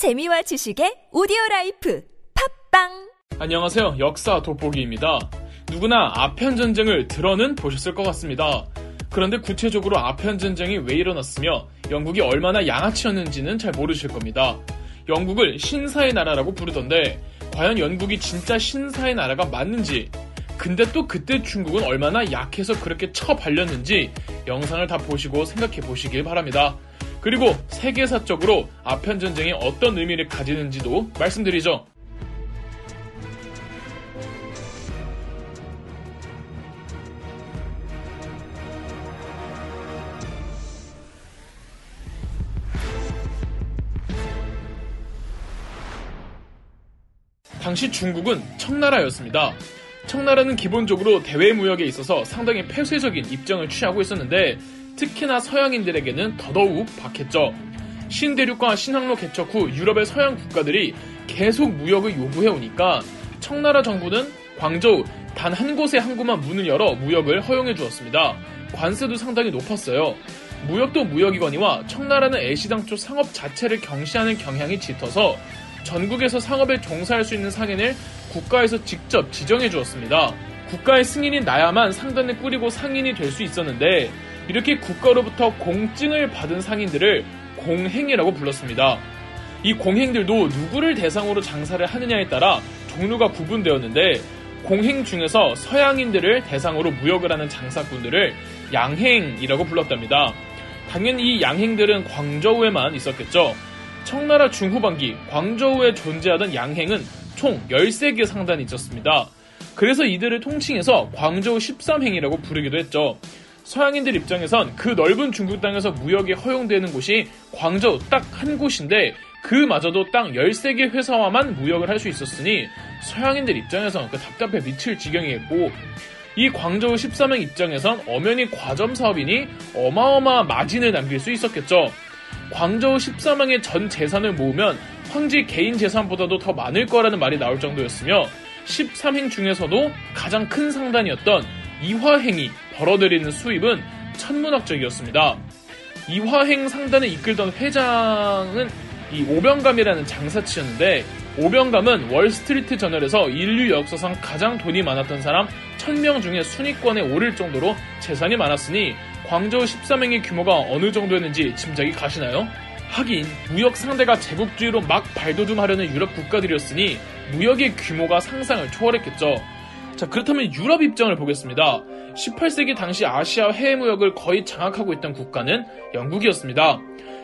재미와 지식의 오디오 라이프 팟빵 안녕하세요. 역사 돋보기입니다. 누구나 아편 전쟁을 들어는 보셨을 것 같습니다. 그런데 구체적으로 아편 전쟁이 왜 일어났으며 영국이 얼마나 양아치였는지는 잘 모르실 겁니다. 영국을 신사의 나라라고 부르던데 과연 영국이 진짜 신사의 나라가 맞는지 근데 또 그때 중국은 얼마나 약해서 그렇게 처발렸는지 영상을 다 보시고 생각해 보시길 바랍니다. 그리고 세계사적으로 아편 전쟁이 어떤 의미를 가지는지도 말씀드리죠. 당시 중국은 청나라였습니다. 청나라는 기본적으로 대외 무역에 있어서 상당히 폐쇄적인 입장을 취하고 있었는데 특히나 서양인들에게는 더더욱 박했죠. 신대륙과 신항로 개척 후 유럽의 서양 국가들이 계속 무역을 요구해 오니까 청나라 정부는 광저우 단 한 곳에 항구만 문을 열어 무역을 허용해 주었습니다. 관세도 상당히 높았어요. 무역도 무역이거니와 청나라는 애시당초 상업 자체를 경시하는 경향이 짙어서 전국에서 상업에 종사할 수 있는 상인을 국가에서 직접 지정해 주었습니다. 국가의 승인이 나야만 상단을 꾸리고 상인이 될 수 있었는데 이렇게 국가로부터 공증을 받은 상인들을 공행이라고 불렀습니다. 이 공행들도 누구를 대상으로 장사를 하느냐에 따라 종류가 구분되었는데 공행 중에서 서양인들을 대상으로 무역을 하는 장사꾼들을 양행이라고 불렀답니다. 당연히 이 양행들은 광저우에만 있었겠죠. 청나라 중후반기 광저우에 존재하던 양행은 총 13개 상단이 있었습니다. 그래서 이들을 통칭해서 광저우 13행이라고 부르기도 했죠. 서양인들 입장에선 그 넓은 중국 땅에서 무역이 허용되는 곳이 광저우 딱 한 곳인데 그마저도 딱 13개 회사와만 무역을 할 수 있었으니 서양인들 입장에선 그 답답해 미칠 지경이겠고 이 광저우 13행 입장에선 엄연히 과점 사업이니 어마어마한 마진을 남길 수 있었겠죠. 광저우 13왕의 전 재산을 모으면 황제 개인 재산보다도 더 많을 거라는 말이 나올 정도였으며 13행 중에서도 가장 큰 상단이었던 이화행이 벌어들이는 수입은 천문학적이었습니다. 이화행 상단을 이끌던 회장은 이 오병감이라는 장사치였는데 오병감은 월스트리트 저널에서 인류 역사상 가장 돈이 많았던 사람 1000명 중에 순위권에 오를 정도로 재산이 많았으니 광저우 13행의 규모가 어느 정도였는지 짐작이 가시나요? 하긴 무역 상대가 제국주의로 막 발돋움하려는 유럽 국가들이었으니 무역의 규모가 상상을 초월했겠죠. 자 그렇다면 유럽 입장을 보겠습니다. 18세기 당시 아시아 해외 무역을 거의 장악하고 있던 국가는 영국이었습니다.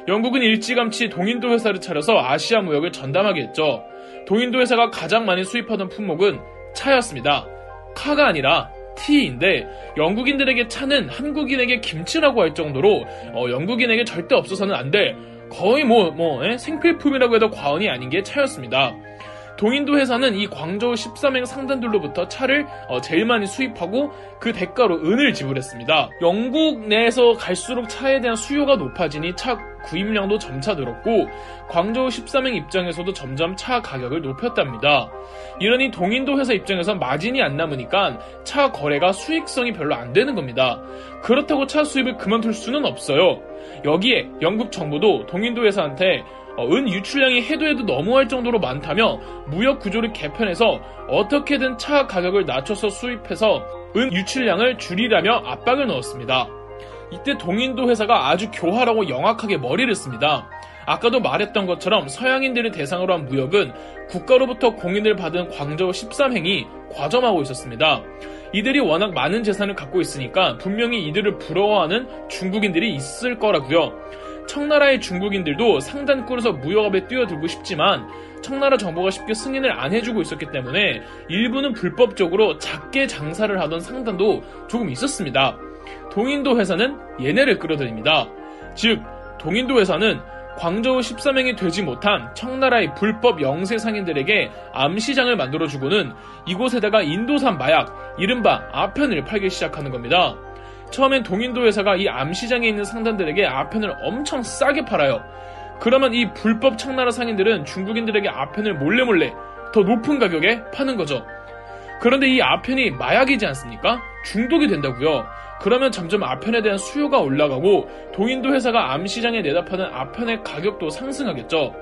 영국은 일찌감치 동인도 회사를 차려서 아시아 무역을 전담하게 했죠. 동인도 회사가 가장 많이 수입하던 품목은 차였습니다. 카가 아니라 티인데 영국인들에게 차는 한국인에게 김치라고 할 정도로 어, 영국인에게 절대 없어서는 안 돼. 거의 뭐, 뭐, 에? 생필품이라고 해도 과언이 아닌 게 차였습니다. 동인도 회사는 이 광저우 13행 상단들로부터 차를 어, 제일 많이 수입하고 그 대가로 은을 지불했습니다. 영국 내에서 갈수록 차에 대한 수요가 높아지니 차 구입량도 점차 늘었고 광저우 13행 입장에서도 점점 차 가격을 높였답니다. 이러니 동인도 회사 입장에서 마진이 안 남으니까 차 거래가 수익성이 별로 안 되는 겁니다. 그렇다고 차 수입을 그만둘 수는 없어요. 여기에 영국 정부도 동인도 회사한테 어, 은 유출량이 해도 해도 너무할 정도로 많다며 무역 구조를 개편해서 어떻게든 차 가격을 낮춰서 수입해서 은 유출량을 줄이라며 압박을 넣었습니다. 이때 동인도 회사가 아주 교활하고 영악하게 머리를 씁니다. 아까도 말했던 것처럼 서양인들을 대상으로 한 무역은 국가로부터 공인을 받은 광저우 13행이 과점하고 있었습니다. 이들이 워낙 많은 재산을 갖고 있으니까 분명히 이들을 부러워하는 중국인들이 있을 거라고요. 청나라의 중국인들도 상단골에서 무역업에 뛰어들고 싶지만 청나라 정부가 쉽게 승인을 안 해주고 있었기 때문에 일부는 불법적으로 작게 장사를 하던 상단도 조금 있었습니다. 동인도 회사는 얘네를 끌어들입니다. 즉, 동인도 회사는 광저우 13행이 되지 못한 청나라의 불법 영세 상인들에게 암시장을 만들어주고는 이곳에다가 인도산 마약, 이른바 아편을 팔기 시작하는 겁니다. 처음엔 동인도 회사가 이 암시장에 있는 상단들에게 아편을 엄청 싸게 팔아요. 그러면 이 불법 청나라 상인들은 중국인들에게 아편을 몰래몰래 더 높은 가격에 파는 거죠. 그런데 이 아편이 마약이지 않습니까? 중독이 된다고요. 그러면 점점 아편에 대한 수요가 올라가고 동인도 회사가 암시장에 내다 파는 아편의 가격도 상승하겠죠.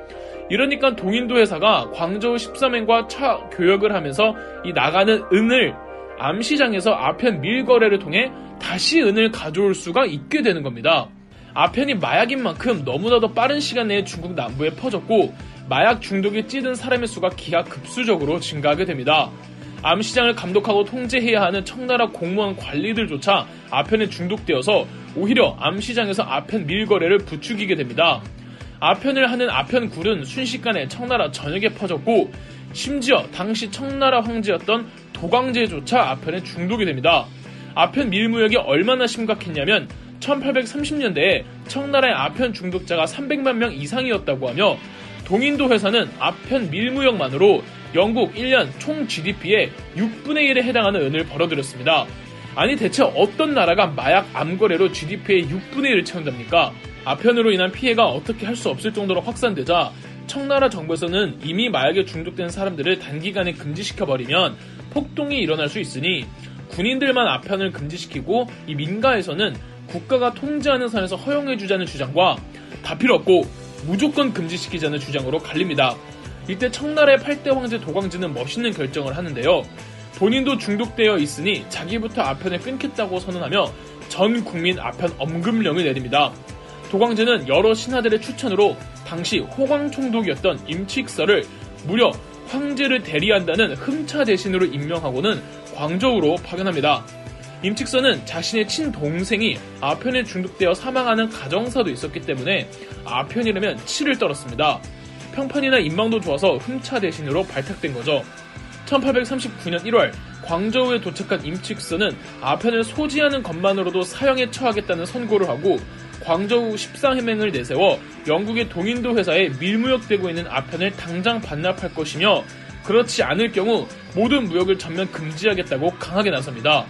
이러니까 동인도 회사가 광저우 13행과 차 교역을 하면서 이 나가는 은을 암시장에서 아편 밀거래를 통해 다시 은을 가져올 수가 있게 되는 겁니다. 아편이 마약인 만큼 너무나도 빠른 시간 내에 중국 남부에 퍼졌고 마약 중독에 찌든 사람의 수가 기하급수적으로 증가하게 됩니다. 암시장을 감독하고 통제해야 하는 청나라 공무원 관리들조차 아편에 중독되어서 오히려 암시장에서 아편 밀거래를 부추기게 됩니다. 아편을 하는 아편굴은 순식간에 청나라 전역에 퍼졌고 심지어 당시 청나라 황제였던 도광제조차 아편에 중독이 됩니다. 아편 밀무역이 얼마나 심각했냐면 1830년대에 청나라의 아편 중독자가 300만 명 이상이었다고 하며 동인도 회사는 아편 밀무역만으로 영국 1년 총 GDP의 6분의 1에 해당하는 은을 벌어들였습니다. 아니 대체 어떤 나라가 마약 암거래로 GDP의 6분의 1을 채운답니까? 아편으로 인한 피해가 어떻게 할 수 없을 정도로 확산되자 청나라 정부에서는 이미 마약에 중독된 사람들을 단기간에 금지시켜버리면 폭동이 일어날 수 있으니 군인들만 아편을 금지시키고 이 민가에서는 국가가 통제하는 선에서 허용해주자는 주장과 다 필요 없고 무조건 금지시키자는 주장으로 갈립니다. 이때 청나라의 8대 황제 도광지는 멋있는 결정을 하는데요. 본인도 중독되어 있으니 자기부터 아편을 끊겠다고 선언하며 전 국민 아편 엄금령을 내립니다. 도광제는 여러 신하들의 추천으로 당시 호광 총독이었던 임칙서를 무려 황제를 대리한다는 흠차 대신으로 임명하고는 광저우로 파견합니다. 임칙서는 자신의 친동생이 아편에 중독되어 사망하는 가정사도 있었기 때문에 아편이라면 치를 떨었습니다. 평판이나 인망도 좋아서 흠차 대신으로 발탁된 거죠. 1839년 1월 광저우에 도착한 임칙서는 아편을 소지하는 것만으로도 사형에 처하겠다는 선고를 하고 광저우 14해맹을 내세워 영국의 동인도 회사에 밀무역되고 있는 아편을 당장 반납할 것이며 그렇지 않을 경우 모든 무역을 전면 금지하겠다고 강하게 나섭니다.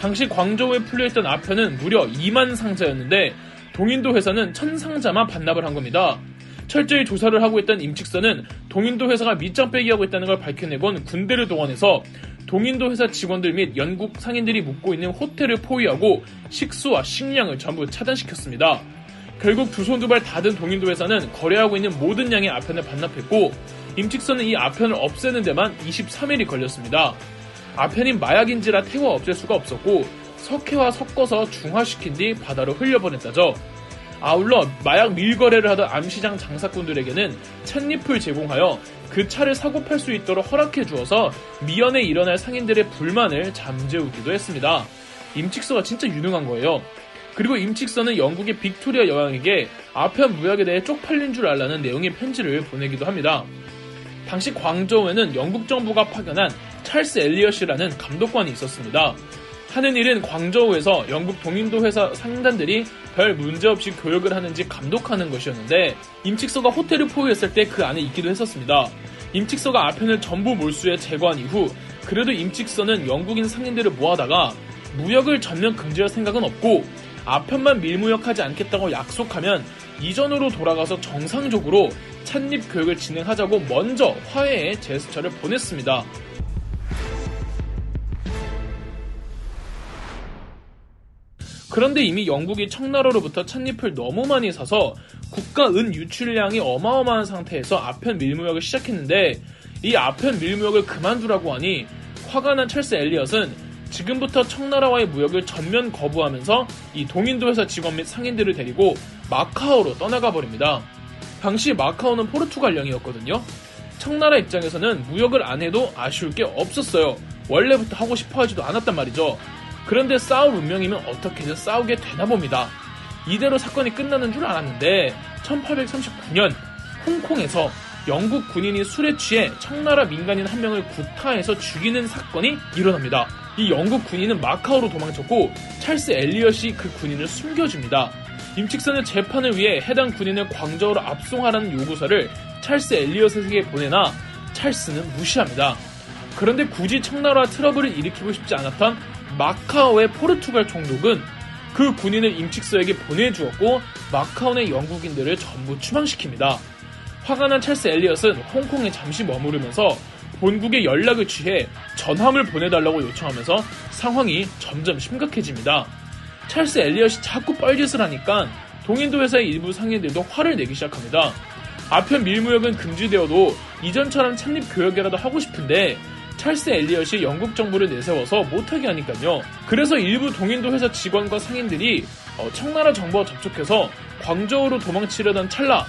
당시 광저우에 풀려있던 아편은 무려 2만 상자였는데 동인도 회사는 천 상자만 반납을 한 겁니다. 철저히 조사를 하고 있던 임칙서는 동인도 회사가 밑장 빼기 하고 있다는 걸 밝혀내곤 군대를 동원해서 동인도 회사 직원들 및 영국 상인들이 묵고 있는 호텔을 포위하고 식수와 식량을 전부 차단시켰습니다. 결국 두 손 두발 닫은 동인도 회사는 거래하고 있는 모든 양의 아편을 반납했고 임칙서는 이 아편을 없애는 데만 23일이 걸렸습니다. 아편인 마약인지라 태워 없앨 수가 없었고 석회와 섞어서 중화시킨 뒤 바다로 흘려보냈다죠. 아울러 마약 밀거래를 하던 암시장 장사꾼들에게는 찻잎을 제공하여 그 차를 사고 팔 수 있도록 허락해 주어서 미연에 일어날 상인들의 불만을 잠재우기도 했습니다. 임칙서가 진짜 유능한 거예요. 그리고 임칙서는 영국의 빅토리아 여왕에게 아편 무역에 대해 쪽팔린 줄 알라는 내용의 편지를 보내기도 합니다. 당시 광저우에는 영국 정부가 파견한 찰스 엘리엇이라는 감독관이 있었습니다. 하는 일은 광저우에서 영국 동인도 회사 상단들이 별 문제 없이 교역을 하는지 감독하는 것이었는데 임칙서가 호텔을 포위했을 때 그 안에 있기도 했었습니다. 임칙서가 아편을 전부 몰수해 제거한 이후 그래도 임칙서는 영국인 상인들을 모아다가 무역을 전면 금지할 생각은 없고 아편만 밀무역하지 않겠다고 약속하면 이전으로 돌아가서 정상적으로 찻잎 교육을 진행하자고 먼저 화해의 제스처를 보냈습니다. 그런데 이미 영국이 청나라로부터 찻잎을 너무 많이 사서 국가 은 유출량이 어마어마한 상태에서 아편 밀무역을 시작했는데 이 아편 밀무역을 그만두라고 하니 화가 난 찰스 엘리엇은 지금부터 청나라와의 무역을 전면 거부하면서 이 동인도 회사 직원 및 상인들을 데리고 마카오로 떠나가 버립니다. 당시 마카오는 포르투갈령이었거든요. 청나라 입장에서는 무역을 안 해도 아쉬울 게 없었어요. 원래부터 하고 싶어 하지도 않았단 말이죠. 그런데 싸울 운명이면 어떻게든 싸우게 되나 봅니다. 이대로 사건이 끝나는 줄 알았는데 1839년 홍콩에서 영국 군인이 술에 취해 청나라 민간인 한 명을 구타해서 죽이는 사건이 일어납니다. 이 영국 군인은 마카오로 도망쳤고 찰스 엘리엇이 그 군인을 숨겨줍니다. 임칙선의 재판을 위해 해당 군인을 광저우로 압송하라는 요구서를 찰스 엘리엇에게 보내나 찰스는 무시합니다. 그런데 굳이 청나라와 트러블을 일으키고 싶지 않았던 마카오의 포르투갈 총독은 그 군인을 임칙서에게 보내주었고 마카오 의 영국인들을 전부 추방시킵니다. 화가 난 찰스 엘리엇은 홍콩에 잠시 머무르면서 본국에 연락을 취해 전함을 보내달라고 요청하면서 상황이 점점 심각해집니다. 찰스 엘리엇이 자꾸 뻘짓을 하니까 동인도 회사의 일부 상인들도 화를 내기 시작합니다. 아편 밀무역은 금지되어도 이전처럼 창립 교역이라도 하고 싶은데 찰스 엘리엇이 영국 정부를 내세워서 못하게 하니까요. 그래서 일부 동인도 회사 직원과 상인들이 어, 청나라 정부와 접촉해서 광저우로 도망치려던 찰나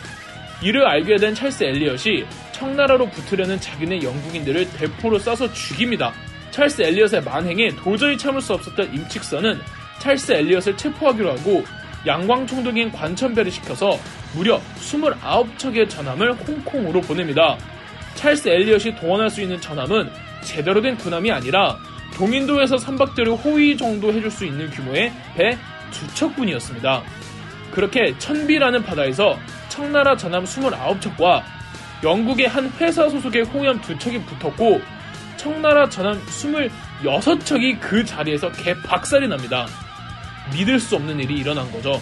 이를 알게 된 찰스 엘리엇이 청나라로 붙으려는 자기네 영국인들을 대포로 쏴서 죽입니다. 찰스 엘리엇의 만행에 도저히 참을 수 없었던 임칙선은 찰스 엘리엇을 체포하기로 하고 양광 총독인 관천배를 시켜서 무려 29척의 전함을 홍콩으로 보냅니다. 찰스 엘리엇이 동원할 수 있는 전함은 제대로 된 군함이 아니라 동인도에서 선박들을 호위 정도 해줄 수 있는 규모의 배 두 척뿐이었습니다. 그렇게 천비라는 바다에서 청나라 전함 29척과 영국의 한 회사 소속의 호위함 두 척이 붙었고 청나라 전함 26척이 그 자리에서 개 박살이 납니다. 믿을 수 없는 일이 일어난 거죠.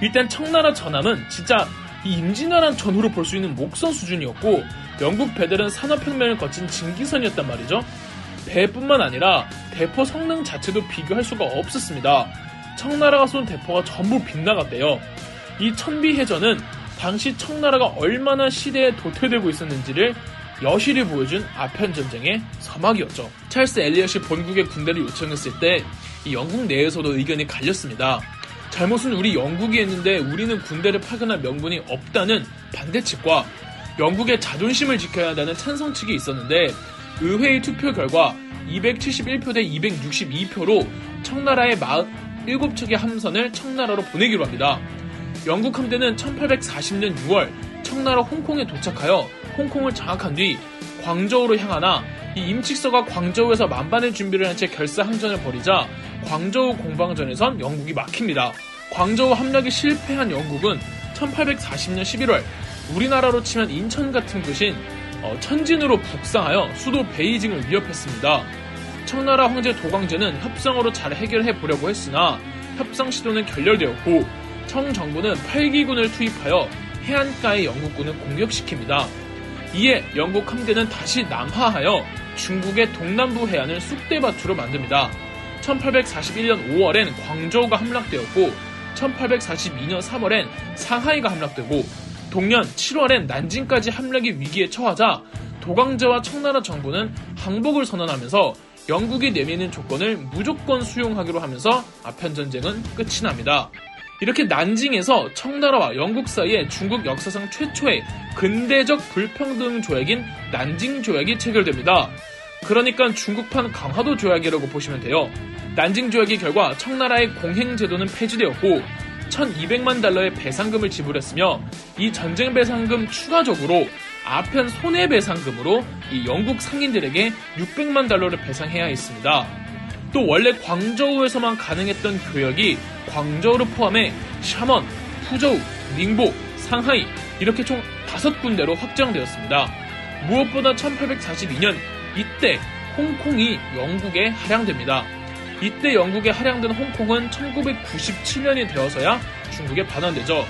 일단 청나라 전함은 진짜 이 임진왜란 전후로 볼 수 있는 목선 수준이었고 영국 배들은 산업혁명을 거친 증기선이었단 말이죠. 배뿐만 아니라 대포 성능 자체도 비교할 수가 없었습니다. 청나라가 쏜 대포가 전부 빗나갔대요. 이 천비해전은 당시 청나라가 얼마나 시대에 도태되고 있었는지를 여실히 보여준 아편 전쟁의 서막이었죠. 찰스 엘리엇이 본국에 군대를 요청했을 때이 영국 내에서도 의견이 갈렸습니다. 잘못은 우리 영국이 했는데 우리는 군대를 파견할 명분이 없다는 반대 측과 영국의 자존심을 지켜야 한다는 찬성 측이 있었는데 의회의 투표 결과 271표 대 262표로 청나라의 47척의 함선을 청나라로 보내기로 합니다. 영국 함대는 1840년 6월 청나라 홍콩에 도착하여 홍콩을 장악한 뒤 광저우로 향하나 이 임칙서가 광저우에서 만반의 준비를 한 채 결사 항전을 벌이자 광저우 공방전에선 영국이 막힙니다. 광저우 함락이 실패한 영국은 1840년 11월 우리나라로 치면 인천 같은 곳인 어, 천진으로 북상하여 수도 베이징을 위협했습니다. 청나라 황제 도광제는 협상으로 잘 해결해 보려고 했으나 협상 시도는 결렬되었고 청 정부는 8기군을 투입하여 해안가의 영국군을 공격시킵니다. 이에 영국 함대는 다시 남하하여 중국의 동남부 해안을 쑥대밭으로 만듭니다. 1841년 5월엔 광저우가 함락되었고 1842년 3월엔 상하이가 함락되고 동년 7월엔 난징까지 함락의 위기에 처하자 도광제와 청나라 정부는 항복을 선언하면서 영국이 내미는 조건을 무조건 수용하기로 하면서 아편 전쟁은 끝이 납니다. 이렇게 난징에서 청나라와 영국 사이에 중국 역사상 최초의 근대적 불평등 조약인 난징 조약이 체결됩니다. 그러니까 중국판 강화도 조약이라고 보시면 돼요. 난징 조약의 결과 청나라의 공행 제도는 폐지되었고 1200만 달러의 배상금을 지불했으며 이 전쟁 배상금 추가적으로 아편 손해배상금으로 이 영국 상인들에게 600만 달러를 배상해야 했습니다. 또 원래 광저우에서만 가능했던 교역이 광저우를 포함해 샤먼, 푸저우, 닝보, 상하이 이렇게 총 다섯 군데로 확정되었습니다. 무엇보다 1842년 이때 홍콩이 영국에 할양됩니다. 이때 영국에 할양된 홍콩은 1997년이 되어서야 중국에 반환되죠.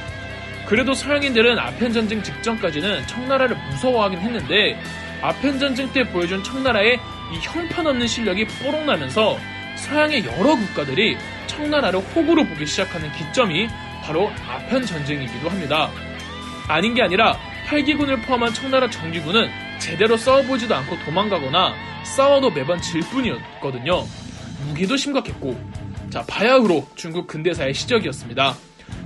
그래도 서양인들은 아편 전쟁 직전까지는 청나라를 무서워하긴 했는데 아편 전쟁 때 보여준 청나라의 이 형편없는 실력이 뽀록나면서 서양의 여러 국가들이 청나라를 호구로 보기 시작하는 기점이 바로 아편 전쟁이기도 합니다. 아닌 게 아니라 8기군을 포함한 청나라 정규군은 제대로 싸워보지도 않고 도망가거나 싸워도 매번 질 뿐이었거든요. 무기도 심각했고 자 바야흐로 중국 근대사의 시적이었습니다.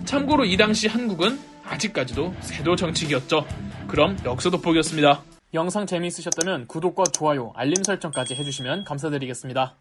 참고로 이 당시 한국은 아직까지도 세도 정치기였죠. 그럼 역사 돋보기였습니다. 영상 재미있으셨다면 구독과 좋아요, 알림 설정까지 해주시면 감사드리겠습니다.